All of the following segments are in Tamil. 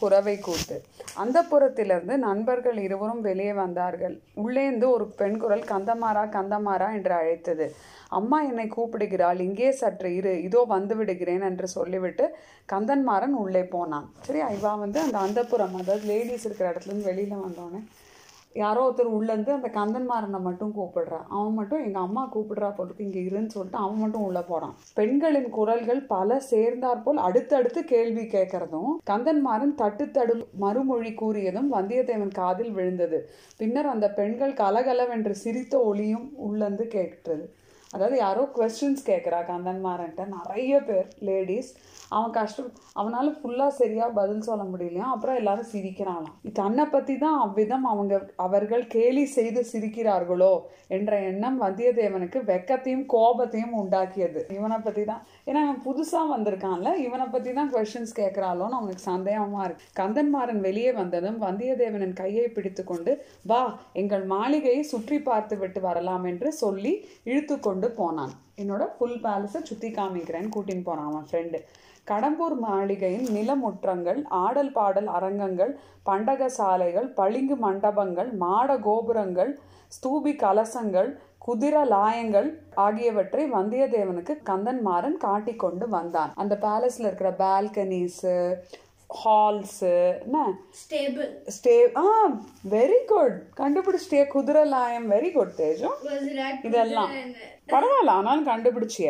புறவை கூத்து. அந்த புறத்திலிருந்து நண்பர்கள் இருவரும் வெளியே வந்தார்கள். உள்ளேந்து ஒரு பெண் குரல் கந்தமாரா கந்தமாரா என்று அழைத்தது. அம்மா என்னை கூப்பிடுகிறாள். இங்கே சற்று இரு. இதோ வந்து விடுகிறேன் என்று சொல்லிவிட்டு கந்தன்மாறன் உள்ளே போனான். சரி ஐவா வந்து அந்த அந்தப்புறம் அதாவது லேடிஸ் இருக்கிற இடத்துல வெளியில் வெளியில வந்தோடனே யாரோ ஒருத்தர் உள்ளேருந்து அந்த கந்தன்மாறனை மட்டும் கூப்பிடுறான் அவன் மட்டும் எங்கள் அம்மா கூப்பிடுறா போட்டுருக்கு இங்கே இருன்னு சொல்லிட்டு அவன் மட்டும் உள்ளே போகிறான் பெண்களின் குரல்கள் பல சேர்ந்தாற்போல் அடுத்தடுத்து கேள்வி கேட்கறதும் கந்தன்மாரன் தட்டு தடு மறுமொழி கூறியதும் வந்தியத்தேவன் காதில் விழுந்தது. பின்னர் அந்த பெண்கள் கலகலவென்று சிரித்த ஒளியும் உள்ளேருந்து கேட்டது. அதாவது யாரோ கொஸ்டின்ஸ் கேட்குறா கந்தன்மாரன்ட்ட நிறைய பேர் லேடிஸ் அவன் கஷ்டம் அவனால் ஃபுல்லாக சரியாக பதில் சொல்ல முடியலையா? அப்புறம் எல்லாரும் சிரிக்கிறாளாம் தன்னை பற்றி தான் அவ்விதம் அவங்க அவர்கள் கேலி செய்து சிரிக்கிறார்களோ என்ற எண்ணம் வந்தியத்தேவனுக்கு வெக்கத்தையும் கோபத்தையும் உண்டாக்கியது. இவனை பற்றி தான் ஏன்னா அவன் புதுசாக வந்திருக்கான்ல இவனை பற்றி தான் கொஷின்ஸ் கேட்குறாளோன்னு அவனுக்கு சந்தேகமாக இருக்கு. கந்தன்மாறன் வெளியே வந்ததும் வந்தியத்தேவனின் கையை பிடித்து கொண்டு வா எங்கள் மாளிகையை சுற்றி பார்த்து விட்டு வரலாம் என்று சொல்லி இழுத்து கொண்டு போனான். என்னோட ஃபுல் பேலஸை சுற்றி காமிக்கிறேன்னு கூட்டின்னு போனான் அவன் ஃப்ரெண்டு கடம்பூர் மாளிகையின் நிலமுற்றங்கள் ஆடல் பாடல் அரங்கங்கள் பண்டக சாலைகள் பளிங்கு மண்டபங்கள் மாட கோபுரங்கள் ஸ்தூபி கலசங்கள் குதிர லாயங்கள் ஆகியவற்றை வந்தியத்தேவனுக்கு கந்தன் மாறன் காட்டி கொண்டு வந்தான். அந்த பேலஸ்ல இருக்கிற பால்கனிஸ் ஹால்ஸு என்ன. ஸ்டே ஆ வெரி குட் கண்டுபிடிச்சிட்டிய குதிரை லாயம் வெரி குட் that இதெல்லாம். பரவாயில்ல ஆனாலும் கண்டுபிடிச்சிய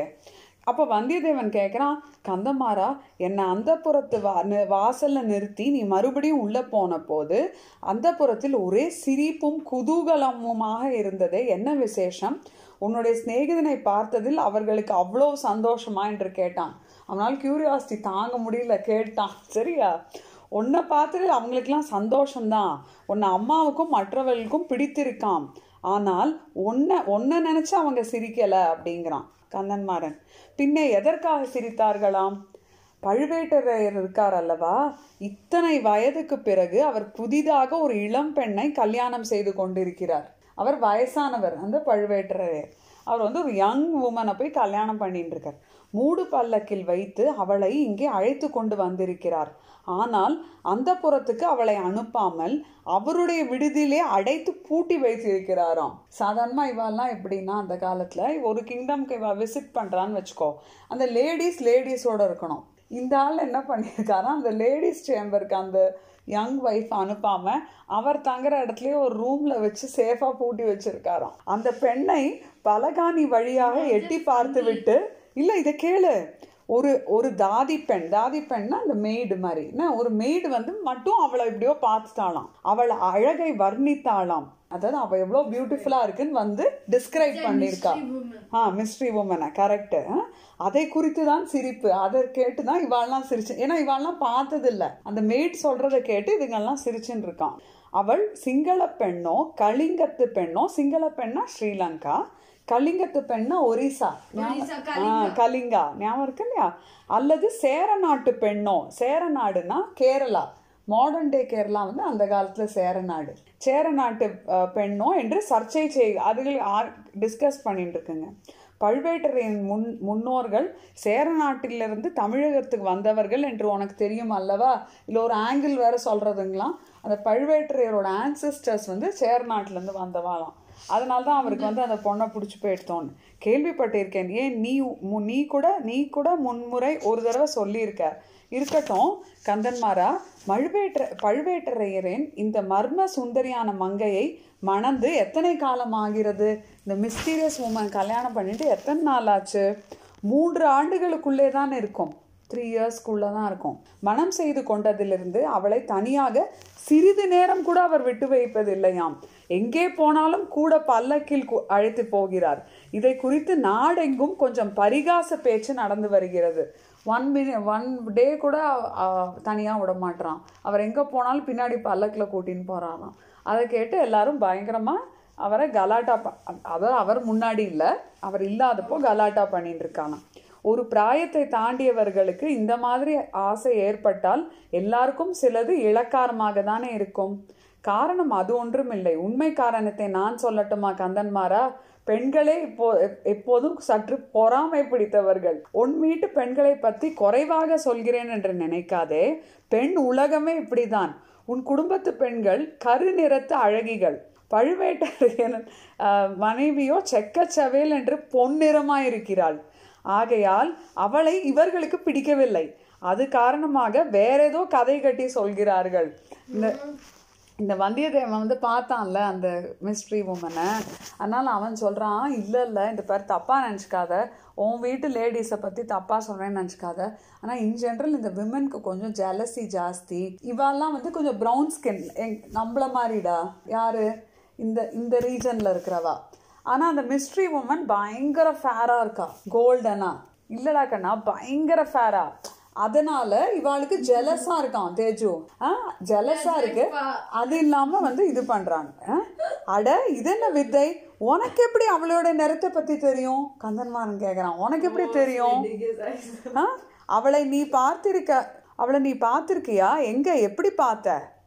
அப்போ வந்தியத்தேவன் கேட்குறான் கந்தமாரா என்னை அந்த புறத்து வா வாசலில் வாசல்ல நிறுத்தி நீ மறுபடியும் உள்ள போன போது அந்த புறத்தில் ஒரே சிரிப்பும் குதூகலமுமாக இருந்ததே. என்ன விசேஷம்? உன்னுடைய சிநேகிதனை பார்த்ததில் அவர்களுக்கு அவ்வளோ சந்தோஷமா? என்று கேட்டான். அவனால் கியூரியாசிட்டி தாங்க முடியல கேட்டான். சரியா? உன்னை பார்த்துட்டு அவங்களுக்கெல்லாம் சந்தோஷம்தான். உன்னை அம்மாவுக்கும் மற்றவர்களுக்கும் பிடித்திருக்காம். ஆனால் உன்னை உன்னை நினச்சி அவங்க சிரிக்கல அப்படிங்கிறான். கண்ணன்மாறன். பின்னே எதற்காக சிரித்தார்களாம்? பழுவேட்டரையர் இருக்கார் அல்லவா? இத்தனை வயதுக்கு பிறகு அவர் புதிதாக ஒரு இளம் பெண்ணை கல்யாணம் செய்து கொண்டிருக்கிறார். அவர் வயசானவர் அந்த பழுவேட்டரையர். அவர் வந்து ஒரு யங் உமனை போய் கல்யாணம் பண்ணிட்டு இருக்கார் மூடு பல்லக்கில் வைத்து அவளை இங்கே அழைத்து கொண்டு வந்திருக்கிறார். ஆனால் அந்த புறத்துக்கு அவளை அனுப்பாமல் அவருடைய விடுதியிலே அடைத்து பூட்டி வைத்திருக்கிறாராம். சாதாரணமா இவாள்லாம் எப்படின்னா அந்த காலத்துல ஒரு கிங்டம்க்கு இவ விசிட் பண்றான்னு வச்சுக்கோ. அந்த லேடிஸ் லேடிஸோட இருக்கணும். இந்த ஆள் என்ன பண்ணியிருக்காரா அந்த லேடிஸ் சேம்பருக்கு அந்த யங் ஒய்ஃப் அனுப்பாம அவர் தங்குற இடத்துலயே ஒரு ரூம்ல வச்சு சேஃபா பூட்டி வச்சிருக்காராம். அந்த பெண்ணை பலகாணி வழியாக எட்டி பார்த்து விட்டு இல்ல இதை கேளு. ஒரு ஒரு தாதி பெண் தாதி பெண்ணா அந்த மெய்டு மாதிரி. என்ன ஒரு மெய்டு வந்து மட்டும் அவளை எப்படியோ பார்த்துட்டாளாம். அவள் அழகை வர்ணித்தாளாம். அதாவது அவ எவ்வளவு பியூட்டிஃபுல்லா இருக்குன்னு வந்து டிஸ்கிரைப் பண்ணியிருக்கா. ஆ மிஸ்ட்ரி உமனை கரெக்டு அதை குறித்து தான் சிரிப்பு. அதை கேட்டு தான் இவாள்லாம் சிரிச்சு. ஏன்னா இவாள்லாம் பார்த்ததில்ல. அந்த மெய்ட் சொல்றதை கேட்டு இதுங்கெல்லாம் சிரிச்சுன்னு இருக்கான். அவள் சிங்கள பெண்ணோ கலிங்கத்து பெண்ணோ சிங்கள பெண்ணா ஸ்ரீலங்கா. கலிங்கத்து பெண்ணா ஒரிசா. கலிங்கா. ஞாபகம் இருக்கு இல்லையா? அல்லது சேர நாட்டு பெண்ணோ சேர நாடுனா கேரளா. மாடர்ன் டே கேரளா வந்து அந்த காலத்துல சேர நாடு சேர நாட்டு பெண்ணோ என்று சர்ச்சை செய் அதுகள் டிஸ்கஸ் பண்ணிட்டு இருக்குங்க. பழுவேட்டரையன் முன் முன்னோர்கள் சேர நாட்டிலிருந்து தமிழகத்துக்கு வந்தவர்கள் என்று உனக்கு தெரியும் அல்லவா? இல்லை ஒரு ஆங்கிள் வேற சொல்றதுங்களாம் அந்த பழுவேட்டரையரோட ஆன்சிஸ்டர்ஸ் வந்து சேர நாட்டிலேருந்து வந்தவாளாம். அதனால தான் அவருக்கு வந்து அந்த பொண்ணை பிடிச்சி போயிடுத்தோன்னு கேள்விப்பட்டிருக்கேன். ஏன் நீ நீ கூட நீ கூட முன்முறை ஒரு தடவை சொல்லியிருக்க. இருக்கட்டும் கந்தன்மாரா மழுவேற்ற பழுவேட்டரையரின் இந்த மர்ம சுந்தரியான மங்கையை மணந்து எத்தனை காலம் ஆகிறது? இந்த மிஸ்டீரியஸ் உமன் கல்யாணம் பண்ணிட்டு எத்தனை நாள் ஆச்சு? மூன்று ஆண்டுகளுக்குள்ளே தான் இருக்கும். த்ரீ இயர்ஸ்க்குள்ளே தான் இருக்கும். மனம் செய்து கொண்டதிலிருந்து அவளை தனியாக சிறிது நேரம் கூட அவர் விட்டு வைப்பதில்லையாம். எங்கே போனாலும் கூட பல்லக்கில் கு- அழைத்து போகிறார். இதை குறித்து நாடெங்கும் கொஞ்சம் பரிகாச பேச்சு நடந்து வருகிறது. ஒன் மினி ஒன் டே கூட தனியாக விட மாட்டுறான் அவர் எங்கே போனாலும் பின்னாடி பல்லக்கில் கூட்டின்னு போகிறாராம் அதை கேட்டு எல்லாரும் பயங்கரமாக அவரை கலாட்டா ப அதாவது அவர் முன்னாடி இல்லை அவர் இல்லாதப்போ கலாட்டா பண்ணிட்டு இருக்கானாம். ஒரு பிராயத்தை தாண்டியவர்களுக்கு இந்த மாதிரி ஆசை ஏற்பட்டால் எல்லாருக்கும் சிலது இளக்காரமாக தானே இருக்கும். காரணம் அது ஒன்றும் இல்லை உண்மை காரணத்தை நான் சொல்லட்டுமா கந்தன்மாரா? பெண்களே இப்போ எப்- எப்போதும் சற்று பொறாமை பிடித்தவர்கள் உன் வீட்டு பெண்களை பற்றி குறைவாக சொல்கிறேன் என்று நினைக்காதே. பெண் உலகமே இப்படிதான். உன் குடும்பத்து பெண்கள் கரு நிறத்து அழகிகள். பழுவேட்டரையன் மனைவியோ செக்கச்சவேல் என்று பொன்னிறமாயிருக்கிறாள் ஆகையால் அவளை இவர்களுக்கு பிடிக்கவில்லை. அது காரணமாக வேற ஏதோ கதை கட்டி சொல்கிறார்கள். இந்த வந்தியத்தேவன் வந்து பார்த்தான்ல அந்த மிஸ்ட்ரி உமனை அதனால் அவன் சொல்கிறான் இல்லை இல்லை இந்த பேர் தப்பாக நினச்சிக்காத. உன் வீட்டு லேடிஸை பற்றி தப்பாக சொல்கிறேன்னு நினச்சிக்காத. ஆனால் இன் ஜென்ரல் இந்த விமனுக்கு கொஞ்சம் ஜெலசி ஜாஸ்தி. இவாலாம் வந்து கொஞ்சம் ப்ரௌன் ஸ்கின் எங் நம்மள மாதிரிடா. யார்? இந்த இந்த ரீஜனில் இருக்கிறவா. ஆனால் அந்த மிஸ்ட்ரி உமன் பயங்கர ஃபேராக இருக்கா. கோல்டனா இல்லடா கண்ணா பயங்கர ஃபேராக அதனால இவாளுக்கு ஜெலஸா இருக்கான் தேஜு. ஜெலஸா இருக்கு. அது இல்லாம வந்து இது பண்றாங்க? அட இது என்ன வித்தை? உனக்கு எப்படி அவளோட நிறத்தை பத்தி தெரியும்? கந்தன்மாரன் கேக்குறான். உனக்கு எப்படி தெரியும்? ஆ? அவளை நீ பார்த்திருக்க அவளை நீ பார்த்திருக்கியா? எங்க? எப்படி பார்த்த?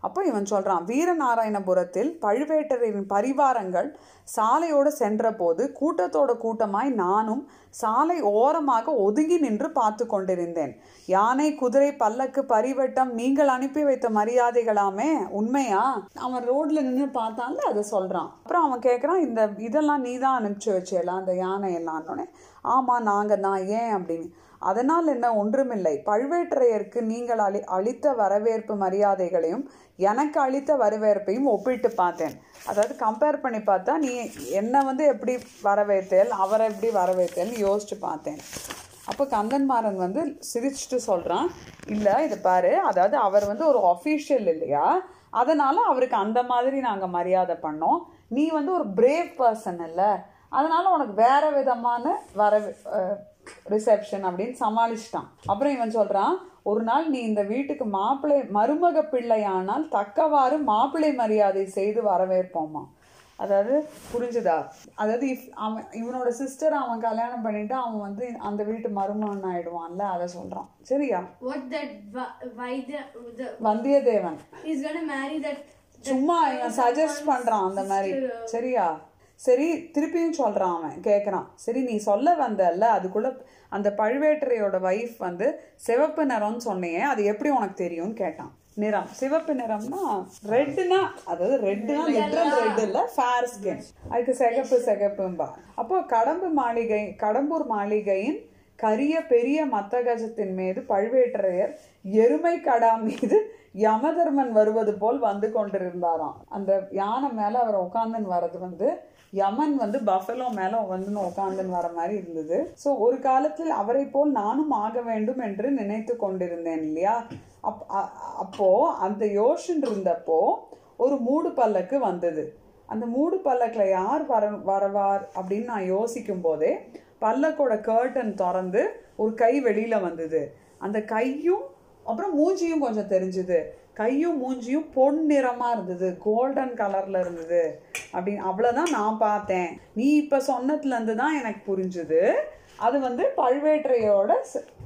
அப்போ இவன் சொல்கிறான் வீரநாராயணபுரத்தில் பழுவேட்டரின் பரிவாரங்கள் சாலையோடு சென்றபோது கூட்டத்தோட கூட்டமாய் நானும் சாலை ஓரமாக ஒதுங்கி நின்று பார்த்து கொண்டிருந்தேன். யானை குதிரை பல்லக்கு பரிவட்டம் நீங்கள் அனுப்பி வைத்த மரியாதைகளாமே உண்மையா? அவன் ரோட்ல நின்று பார்த்தான்ல அதை சொல்றான். அப்புறம் அவன் கேட்குறான் இந்த இதெல்லாம் நீ தான் அனுப்பிச்சு வச்சேலாம் அந்த யானை எல்லாம்னு ஆமாம் நாங்க நான் ஏன் அப்படின்னு. அதனால் என்ன ஒன்றுமில்லை. பழுவேட்டரையருக்கு நீங்கள் அளி அளித்த வரவேற்பு மரியாதைகளையும் எனக்கு அளித்த வரவேற்பையும் ஒப்பிட்டு பார்த்தேன். அதாவது கம்பேர் பண்ணி பார்த்தா நீ என்னை வந்து எப்படி வரவேற்றேல் அவரை எப்படி வரவேற்றேல்னு யோசிச்சு பார்த்தேன். அப்போ கந்தன்மாறன் வந்து சிரிச்சுட்டு சொல்கிறான் இல்லை இதை பாரு அதாவது அவர் வந்து ஒரு அஃபீஷியல் இல்லையா? அதனால் அவருக்கு அந்த மாதிரி நாங்கள் மரியாதை பண்ணோம். நீ வந்து ஒரு பிரேவ் பர்சன் இல்லை அதனால் உனக்கு வேறு விதமான வர ரிசப்ஷன் அப்படின்னு சமாளிச்சிட்டான். அப்புறம் இவன் சொல்றான் ஒரு நாள் நீ இந்த வீட்டுக்கு மாப்பிள்ளை மருமக பிள்ளையானால் தக்கவாறு மாப்பிள்ளை மரியாதை செய்து வரவேற்போமா? அதாவது புரிஞ்சுதா? அதாவது இஃப் அவன் இவனோட சிஸ்டர் அவன் கல்யாணம் பண்ணிட்டு அவன் வந்து அந்த வீட்டு மருமகன் ஆயிடுவான்ல அதை சொல்றான். சரியா? வந்தியத்தேவன். சும்மா இவன் சஜஸ்ட் பண்றான் அந்த மாதிரி. சரியா? சரி திருப்பியும் சொல்றான் அவன் கேக்குறான். சரி நீ சொல்ல வந்தல்ல அதுக்குள்ள அந்த பழுவேட்டரையோட வைஃப் வந்து சிவப்பு நிறம்னு சொன்னியே அது எப்படி உனக்கு தெரியும்னு கேட்டான். நிறம். சிவப்பு நிறம்னா ரெட்னா அதாவது ரெட்னா லிட்ரல் ரெட் இல்ல ஃபேர் ஸ்கின் அதுக்கு சிகப்பு சிகப்பும்பா. அப்போ கடம்பு மாளிகை கடம்பூர் மாளிகையின் கரிய பெரிய மத்தகஜத்தின் மீது பழுவேட்டரையர் எருமை கடா மீது யமதர்மன் வருவது போல் வந்து கொண்டிருந்தாராம். அந்த யானை மேல அவர் உட்காந்துன்னு வர்றது வந்து யமன் வந்து பஃபலோ மேல வந்து உட்காந்துன்னு வர மாதிரி இருந்தது. சோ ஒரு காலத்தில் அவரை போல் நானும் ஆக வேண்டும் என்று நினைத்து கொண்டிருந்தேன் இல்லையா? அப் அ- அப்போ அந்த யோசன் இருந்தப்போ ஒரு மூடு பல்லக்கு வந்தது. அந்த மூடு பல்லக்கில் யார் வர வரவார் அப்படின்னு நான் யோசிக்கும் போதே பல்லக்கோட கர்டன் திறந்து ஒரு கை வெளியில் வந்தது. அந்த கையும் அப்புறம் மூஞ்சியும் கொஞ்சம் தெரிஞ்சுது. கையும் மூஞ்சியும் பொன்னிறமா இருந்தது. கோல்டன் கலரில் இருந்தது. அப்படின்னு அவ்வளோதான் நான் பார்த்தேன். நீ இப்போ சொன்னதுலேருந்து தான் எனக்கு புரிஞ்சுது. அது வந்து பழுவேற்றையோட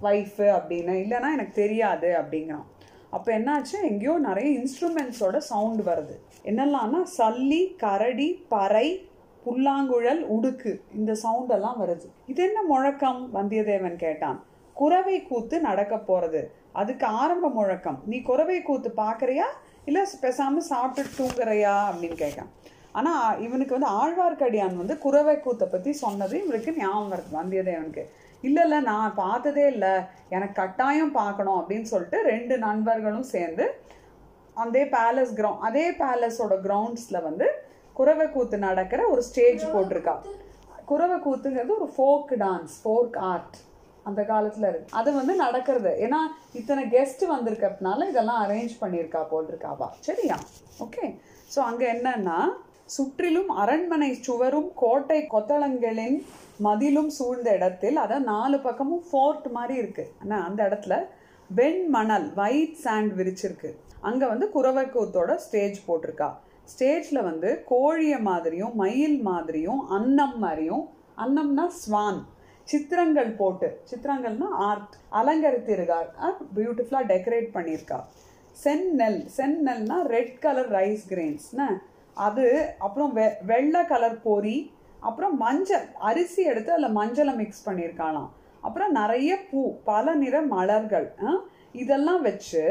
வைஃப் அப்படின்னு. இல்லைன்னா எனக்கு தெரியாது அப்படிங்கிறான். அப்போ என்னாச்சு? எங்கேயோ நிறைய இன்ஸ்ட்ருமெண்ட்ஸோட சவுண்டு வருது. என்னெல்லாம்னா சல்லி கரடி பறை புல்லாங்குழல் உடுக்கு. இந்த சவுண்டெல்லாம் வருது. இது என்ன முழக்கம்? வந்தியத்தேவன் கேட்டான். குறவை கூத்து நடக்க போகிறது அதுக்கு ஆரம்ப முழக்கம் நீ குறவை கூத்து பார்க்குறியா? இல்லை பேசாமல் சாப்பிட்டு தூங்குறியா? அப்படின்னு கேட்கான். ஆனால் இவனுக்கு வந்து ஆழ்வார்க்கடியான் வந்து குறவை கூத்தை பற்றி சொன்னது இவனுக்கு ஞாபகம் வருது வந்தியத்தேவனுக்கு. இல்லை இல்லை நான் பார்த்ததே இல்லை. எனக்கு கட்டாயம் பார்க்கணும் அப்படின்னு சொல்லிட்டு ரெண்டு நண்பர்களும் சேர்ந்து அதே பேலஸ் கிரவுண்ட் அதே பேலஸோட கிரவுண்ட்ஸில் வந்து குறவை கூத்து நடக்கிற ஒரு ஸ்டேஜ் போட்டிருக்கா. குறவை கூத்துங்கிறது ஒரு ஃபோக் டான்ஸ் ஃபோக் ஆர்ட் அந்த காலத்துல இருக்கு. அது வந்து நடக்கிறது. ஏன்னா இத்தனை கெஸ்ட் வந்திருக்கிறதுனால இதெல்லாம் அரேஞ்ச் பண்ணியிருக்கா போல் இருக்காவா சரியா? ஓகே ஸோ அங்க என்னன்னா சுற்றிலும் அரண்மனை சுவரும் கோட்டை கொத்தளங்களின் மதிலும் சூழ்ந்த இடத்தில் அதான் நாலு பக்கமும் ஃபோர்ட் மாதிரி இருக்கு. ஆனால் அந்த இடத்துல வெண்மணல் ஒயிட் சாண்ட் விரிச்சிருக்கு. அங்க வந்து குறவைக்கூத்தோட ஸ்டேஜ் போட்டிருக்கா. ஸ்டேஜில் வந்து கோழிய மாதிரியும் மயில் மாதிரியும் அன்னம் மாதிரியும் அன்னம்னா ஸ்வான் சித்திரங்கள் போட்டு சித்திரங்கள்னா ஆர்ட் அலங்கரித்திருக்கார் பியூட்டிஃபுல்லா டெக்கரேட் பண்ணியிருக்கா. செந்நெல் செந்நெல்னா ரெட் கலர் ரைஸ் கிரெயின்ஸ்னா அது அப்புறம் வெ வெள்ளை கலர் பொரி அப்புறம் மஞ்சள் அரிசி எடுத்து அதில் மஞ்சளை மிக்ஸ் பண்ணியிருக்காளாம். அப்புறம் நிறைய பூ பல நிற மலர்கள் ஆ, இதெல்லாம் வச்சு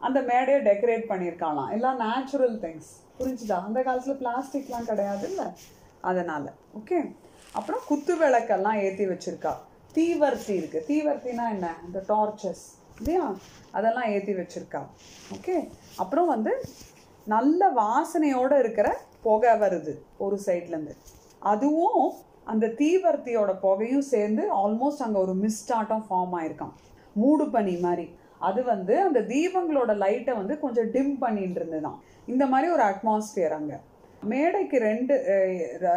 அந்த மேடையை டெக்கரேட் பண்ணியிருக்காளாம். எல்லாம் நேச்சுரல் திங்ஸ் புரிஞ்சுதா? அந்த காலத்தில் பிளாஸ்டிக்லாம் கிடையாது இல்லை அதனால் ஓகே அப்புறம் குத்து விளக்கெல்லாம் ஏற்றி வச்சிருக்கா. தீவர்த்தி இருக்குது தீவர்த்தினா என்ன? இந்த டார்ச்சஸ் இல்லையா? அதெல்லாம் ஏற்றி வச்சிருக்கா. ஓகே அப்புறம் வந்து நல்ல வாசனையோடு இருக்கிற புகை வருது ஒரு சைட்லேருந்து அதுவும் அந்த தீவர்த்தியோட புகையும் சேர்ந்து ஆல்மோஸ்ட் அங்கே ஒரு மிஸ்டாட்டம் ஃபார்ம் ஆயிருக்கான் மூடு பனி மாதிரி. அது வந்து அந்த தீபங்களோட லைட்டை வந்து கொஞ்சம் டிம் பண்ணிட்டு இருந்ததுதான். இந்த மாதிரி ஒரு அட்மாஸ்பியர் அங்கே. மேடைக்கு ரெண்டு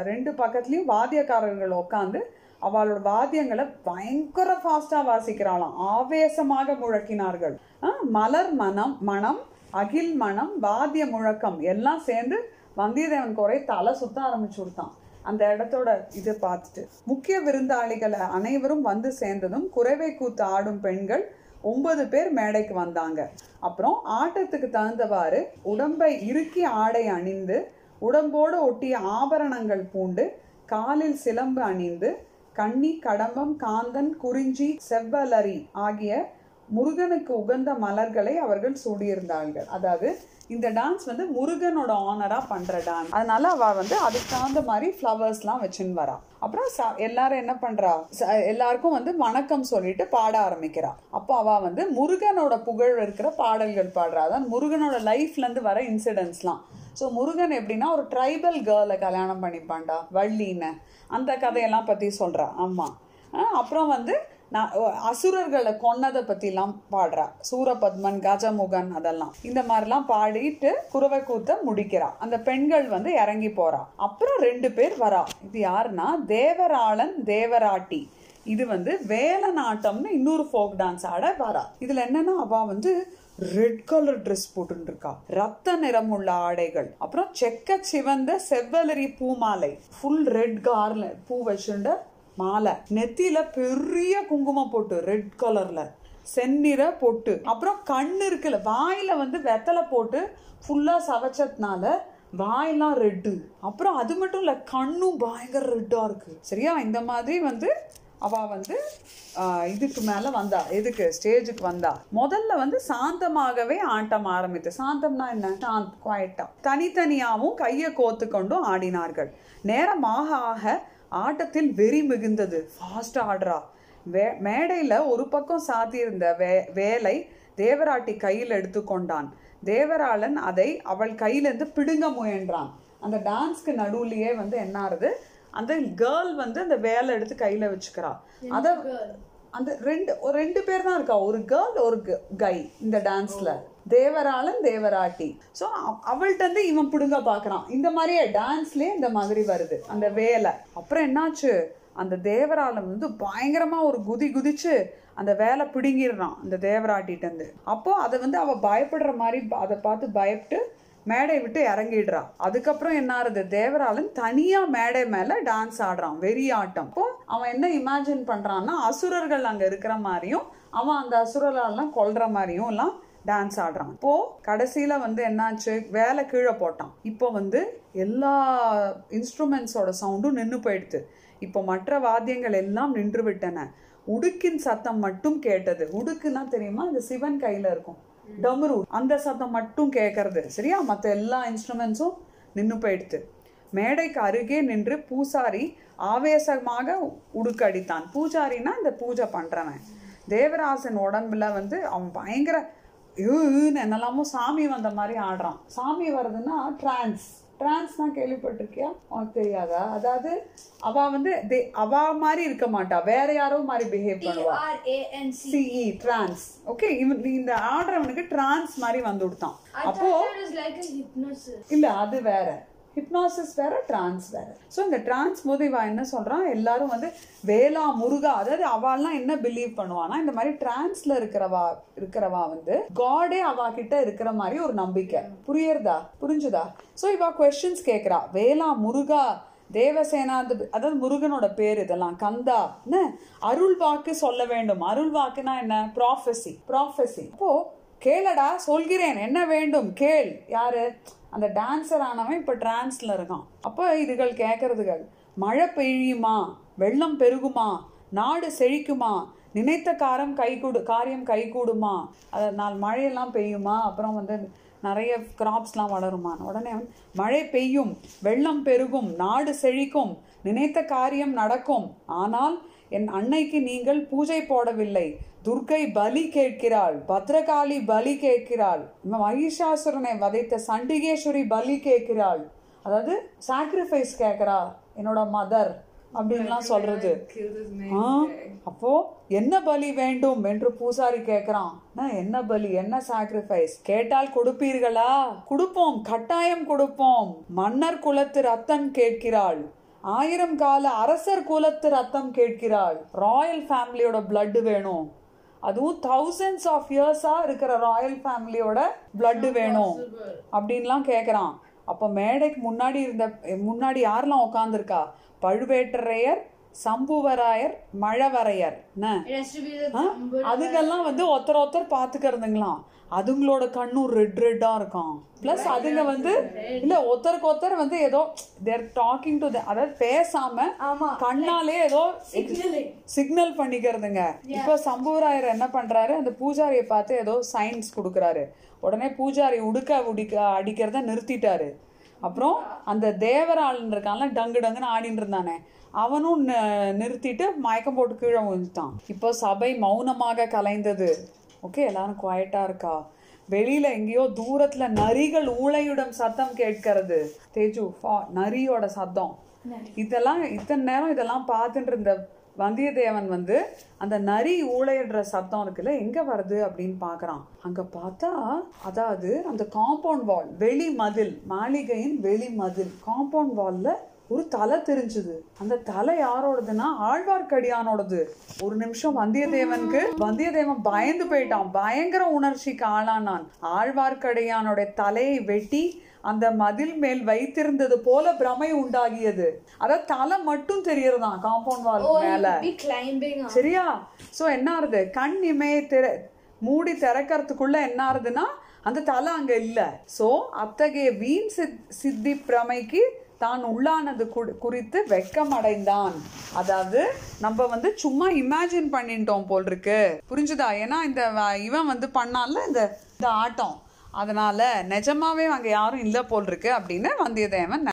ரெண்டு பக்கத்துலேயும் வாத்தியக்காரர்கள் உட்காந்து அவளோட வாத்தியங்களை பயங்கர ஃபாஸ்ட்டாக வாசிக்கிறாளாம். ஆவேசமாக முழக்கினார்கள். ஆ, மலர் மனம் மனம் அகில் மனம் வாத்திய முழக்கம் எல்லாம் சேர்ந்து வந்தியத்தேவன் குறை தலை சுத்த ஆரம்பிச்சு கொடுத்தான். அந்த இடத்தோட இது பார்த்துட்டு முக்கிய விருந்தாளிகளை அனைவரும் வந்து சேர்ந்ததும் குறைவை கூத்து ஆடும் பெண்கள் ஒன்பது பேர் மேடைக்கு வந்தாங்க. அப்புறம் ஆட்டத்துக்கு தகுந்தவாறு உடம்பை இறுக்கி ஆடை அணிந்து உடம்போடு ஒட்டிய ஆபரணங்கள் பூண்டு காலில் சிலம்பு அணிந்து கண்ணி கடம்பம் காந்தன் குறிஞ்சி செவ்வலரி ஆகிய முருகனுக்கு உகந்த மலர்களை அவர்கள் சூடியிருந்தார்கள். அதாவது இந்த டான்ஸ் வந்து முருகனோட ஆனரா பண்ற டான்ஸ் அதனால அவ வந்து அதுக்கு தகுந்த மாதிரி ஃப்ளவர்ஸ்லாம் வச்சுன்னு வரா. அப்புறம் ச- எல்லாரும் என்ன பண்றா? எல்லாருக்கும் வந்து வணக்கம் சொல்லிட்டு பாட ஆரம்பிக்கிறா. அப்போ அவ வந்து முருகனோட புகழ் இருக்கிற பாடல்கள் பாடுறா. அதான் முருகனோட லைஃப்ல இருந்து வர இன்சிடென்ட்ஸ்லாம் ஸோ முருகன் எப்படின்னா ஒரு ட்ரைபல் கேர்ளை கல்யாணம் பண்ணிப்பான்டா வள்ளின்னு. அந்த கதையெல்லாம் பற்றி சொல்கிறா ஆமாம் அப்புறம் வந்து நான் அசுரர்களை கொன்னதை பற்றிலாம் பாடுறா. சூரபத்மன் கஜமுகன் அதெல்லாம். இந்த மாதிரிலாம் பாடிட்டு குறவை கூத்த முடிக்கிறா. அந்த பெண்கள் வந்து இறங்கி போகிறா அப்புறம் ரெண்டு பேர் வரா. இது யாருன்னா தேவராளன் தேவராட்டி. இது வந்து வேலநாட்டம்னு இன்னொரு ஃபோக் டான்ஸ் ஆட வரா. இதில் என்னன்னா அவள் வந்து ரெட் கலர் ட்ரெஸ் போட்டுருக்கா ரத்த நிறம் உள்ள ஆடைகள். அப்புறம் செக்க சிவந்த செவ்வலரி பூ மாலை ஃபுல் ரெட் கார்ல பூ வச்சுண்ட மாலை. நெத்தியில பெரிய குங்குமம் போட்டு ரெட் கலர்ல செந்நிற பொட்டு. அப்புறம் கண்ணு இருக்குல்ல வாயில வந்து வெத்தலை போட்டு ஃபுல்லா சவச்சதுனால வாயெல்லாம் ரெட்டு அப்புறம் அது மட்டும் இல்ல கண்ணும் பயங்கர ரெட்டா இருக்கு. சரியா? இந்த மாதிரி வந்து அவள் வந்து இதுக்கு மேலே வந்தா எதுக்கு ஸ்டேஜுக்கு வந்தா. முதல்ல வந்து சாந்தமாகவே ஆட்டம் ஆரம்பித்து சாந்தம்னா என்ன? சாந்த் குவாய்ட்டா தனித்தனியாகவும் கையை கோத்து கொண்டும் ஆடினார்கள். நேரமாக ஆக ஆட்டத்தில் வெறி மிகுந்தது. ஃபாஸ்ட் ஆடுறா. வே மேடையில் ஒரு பக்கம் சாத்தியிருந்த வே வேலை தேவராட்டி கையில் எடுத்துக்கொண்டான். தேவராளன் அதை அவள் கையிலேருந்து பிடுங்க முயன்றான். அந்த டான்ஸ்க்கு நடுவுலையே வந்து என்ன அந்த கேர்ள் வந்து அந்த வேலை எடுத்து கையில வச்சுக்கிறா. அத அந்த ரெண்டு ஒரு ரெண்டு பேர் தான் இருக்கா. ஒரு கேர்ள் ஒரு கை இந்த டான்ஸ்ல தேவராளன் தேவராட்டி. ஸோ அவள்கிட்ட இருந்து இவன் பிடுங்க பார்க்கறான் இந்த மாதிரியே டான்ஸ்லயே இந்த மாதிரி வருது அந்த வேலை. அப்புறம் என்னாச்சு? அந்த தேவராளன் வந்து பயங்கரமா ஒரு குதி குதிச்சு அந்த வேலை பிடுங்கிடுறான் அந்த தேவராட்டிட்ட இருந்து. அப்போ அதை வந்து அவ பயப்படுற மாதிரி அதை பார்த்து பயப்பட்டு மேடை விட்டு இறங்கிடுறா. அதுக்கப்புறம் என்ன ஆறுது? தேவராளன் தனியா மேடை மேல டான்ஸ் ஆடுறான். வெறி ஆட்டம் அப்போ அவன் என்ன இமேஜின் பண்றான்னா அசுரர்கள் அங்க இருக்கிற மாதிரியும் அவன் அந்த அசுரரெல்லாம் கொல்ற மாதிரியும் எல்லாம் டான்ஸ் ஆடுறான். இப்போ கடைசியில வந்து என்னாச்சு? வேலை கீழே போட்டான். இப்போ வந்து எல்லா இன்ஸ்ட்ருமெண்ட்ஸோட சவுண்டும் நின்று போயிடுது. இப்போ மற்ற வாத்தியங்கள் எல்லாம் நின்று விட்டன. உடுக்கின் சத்தம் மட்டும் கேட்டது. உடுக்குன்னா தெரியுமா? இந்த சிவன் கையில இருக்கும். டமரு. அந்த சத்தம் மட்டும் கேட்கறது சரியா? மற்ற எல்லா இன்ஸ்ட்ருமெண்ட்ஸும் நின்று போயிடுது. மேடைக்கு அருகே நின்று பூசாரி ஆவேசமாக உடுக்கடித்தான் பூஜாரினா இந்த பூஜை பண்றவன். தேவராசன் உடம்புல வந்து அவன் பயங்கர ன்னு என்னெல்லாமோ சாமி வந்த மாதிரி ஆடுறான். சாமி வருதுன்னா டிரான்ஸ் டிரான்ஸ்னா கேள்விப்பட்டிருக்கியா? உனக்கு தெரியாதா? அதாவது அவ வந்து தே- அவ மாதிரி இருக்க மாட்டா. வேற யாரோ மாதிரி பிஹேவ் பண்ணுவா. சிஇ டிரான்ஸ் ஓகே இவன் இந்த ஆடுறவனுக்கு டிரான்ஸ் மாதிரி வந்து விடுத்தான் அப்போ. இல்ல அது வேற. ஹிப்னாசிஸ் வேற டிரான்ஸ் வேற. ஸோ இந்த டிரான்ஸ் போது இவன் என்ன சொல்றான்? எல்லாரும் வந்து வேளா முருகா அதாவது அவள்லாம் என்ன பிலீவ் பண்ணுவானா இந்த மாதிரி டிரான்ஸ்ல இருக்கிறவா இருக்கிறவா வந்து காடே அவா கிட்ட இருக்கிற மாதிரி ஒரு நம்பிக்கை. புரியுறதா? புரிஞ்சுதா? ஸோ இவா கொஸ்டின்ஸ் கேட்குறா வேளா முருகா தேவசேனா அதாவது முருகனோட பேர் இதெல்லாம் கந்தா என்ன? அருள் வாக்கு சொல்ல வேண்டும். அருள் வாக்குனா என்ன? ப்ராஃபஸி ப்ராஃபஸி அப்போ கேளடா சொல்கிறேன். என்ன வேண்டும்? கேள். யாரு? அந்த டான்சர் ஆனவன் இப்போ டிரான்ஸில் இருக்கான். அப்போ இதுகள் கேட்கறதுக்காக மழை பெய்யுமா? வெள்ளம் பெருகுமா? நாடு செழிக்குமா? நினைத்த காரம் கை கூடு காரியம் கைகூடுமா அதனால் மழையெல்லாம் பெய்யுமா? அப்புறம் வந்து நிறைய கிராப்ஸ்லாம் வளருமா? உடனே வந்து, மழை பெய்யும் வெள்ளம் பெருகும் நாடு செழிக்கும் நினைத்த காரியம் நடக்கும். ஆனால் என் அன்னைக்கு நீங்கள் பூஜை போடவில்லை. துர்க்கை பலி கேட்கிறாள். பத்ரகாளி பலி கேட்கிறாள். மகிஷாசுரனை வதைத்த சண்டிகேஸ்வரி பலி கேட்கிறாள். அதாவது சாக்ரிஃபைஸ் கேட்கிறா. என்னோட மதர் அப்படின்லாம் சொல்றது. அப்போ என்ன பலி வேண்டும் என்று பூசாரி கேக்குறான் நான் என்ன பலி? என்ன சாக்ரிஃபைஸ் கேட்டால் கொடுப்பீர்களா? கொடுப்போம். கட்டாயம் கொடுப்போம். மன்னர் குலத்து ரத்தம் கேட்கிறாள். ஆயிரம் கால அரசர் குலத்து ரத்தம் கேட்கிறாள். ராயல் ஃபேமிலியோட blood வேணும். அதுவும் thousands ஆஃப் இயர்ஸா இருக்கிற ராயல் ஃபேமிலியோட blood வேணும். அப்படின்லாம் கேக்குறான். அப்ப மேடைக்கு முன்னாடி இருந்த முன்னாடி யாரெல்லாம் உட்காந்துருக்கா பழுவேட்டரையர் சம்புவராயர் மழவரையர். அதுங்கெல்லாம் வந்து ஒருத்தர் ஒருத்தர் பாத்துக்கிறதுங்களாம். அதுங்களோட கண்ணும் ரெட் ரெட்டா இருக்கும் பிளஸ் அதுங்க வந்து இல்ல ஒருத்தருக்கு ஒருத்தர் வந்து ஏதோ தேர் டாக்கிங் டு அதாவது பேசாம. கண்ணாலே ஏதோ. சிக்னல் பண்ணிக்கிறதுங்க. இப்போ சம்புவராயர் என்ன பண்றாரு? அந்த பூஜாரியை பார்த்து ஏதோ சயின்ஸ் கொடுக்குறாரு. உடனே பூஜாரி உடுக்க உடிக்க அடிக்கிறத நிறுத்திட்டாரு. அப்புறம் அந்த தேவராளன் இருக்கான்ல டங்கு டங்குன்னு ஆடின்னு இருந்தானே அவனும் நிறுத்திட்டு மயக்கம் போட்டு கீழே விழுந்துட்டான். இப்போ சபை மௌனமாக கலைந்தது. ஓகே எல்லாரும் குவாய்ட்டா இருக்கா? வெளியில எங்கேயோ தூரத்துல நரிகள் ஊளையுடன் சத்தம் கேட்கிறது. தேஜு நரியோட சத்தம். இதெல்லாம் இத்தனை நேரம் இதெல்லாம் பார்த்துட்டு இருந்த வந்தியத்தேவன் வந்து அந்த நரி ஊழையிடுற சத்தம் இருக்குல்ல எங்க வருது அப்படின்னு பார்க்குறான் அங்க பார்த்தா அதாவது அந்த காம்பவுண்ட் வால் வெளி மதில் மாளிகையின் வெளி மதில் காம்பவுண்ட் வால்ல ஒரு தலை தெரிஞ்சுது. அந்த தலை யாரோடதுன்னா ஆழ்வார்க்கடியானோடது. ஒரு நிமிஷம் வந்தியத்தேவனுக்கு வந்தியத்தேவன் பயந்து போயிட்டான். பயங்கர உணர்ச்சிக்கு ஆளானான். ஆழ்வார்க்கடியானோட தலையை வெட்டி அந்த மதில் மேல் வைத்திருந்தது போல பிரமை உண்டாகியது. அதாவது தலை மட்டும் தெரியறதான் காம்பவுண்ட் வால் Oh, மேல. சரியா? சோ என்ன ஆறுது? கண் இமைய திற மூடி திறக்கறதுக்குள்ள என்ன ஆறுதுன்னா அந்த தலை அங்க இல்ல. சோ அத்தகைய வீண் சித்- சித்தி பிரமைக்கு தான் உள்ளானது குறி- குறித்து வெக்கம் அடைந்தான் அதாவது நம்ம வந்து சும்மா இமேஜின் பண்ணிட்டோம் போல் இருக்கு. புரிஞ்சுதா? ஏன்னா இந்த இவன் வந்து பண்ணால இந்த இந்த ஆட்டம். அதனால நிஜமாவே அங்கே யாரும் இல்லை போல் இருக்கு அப்படின்னு வந்தியத்தேவன்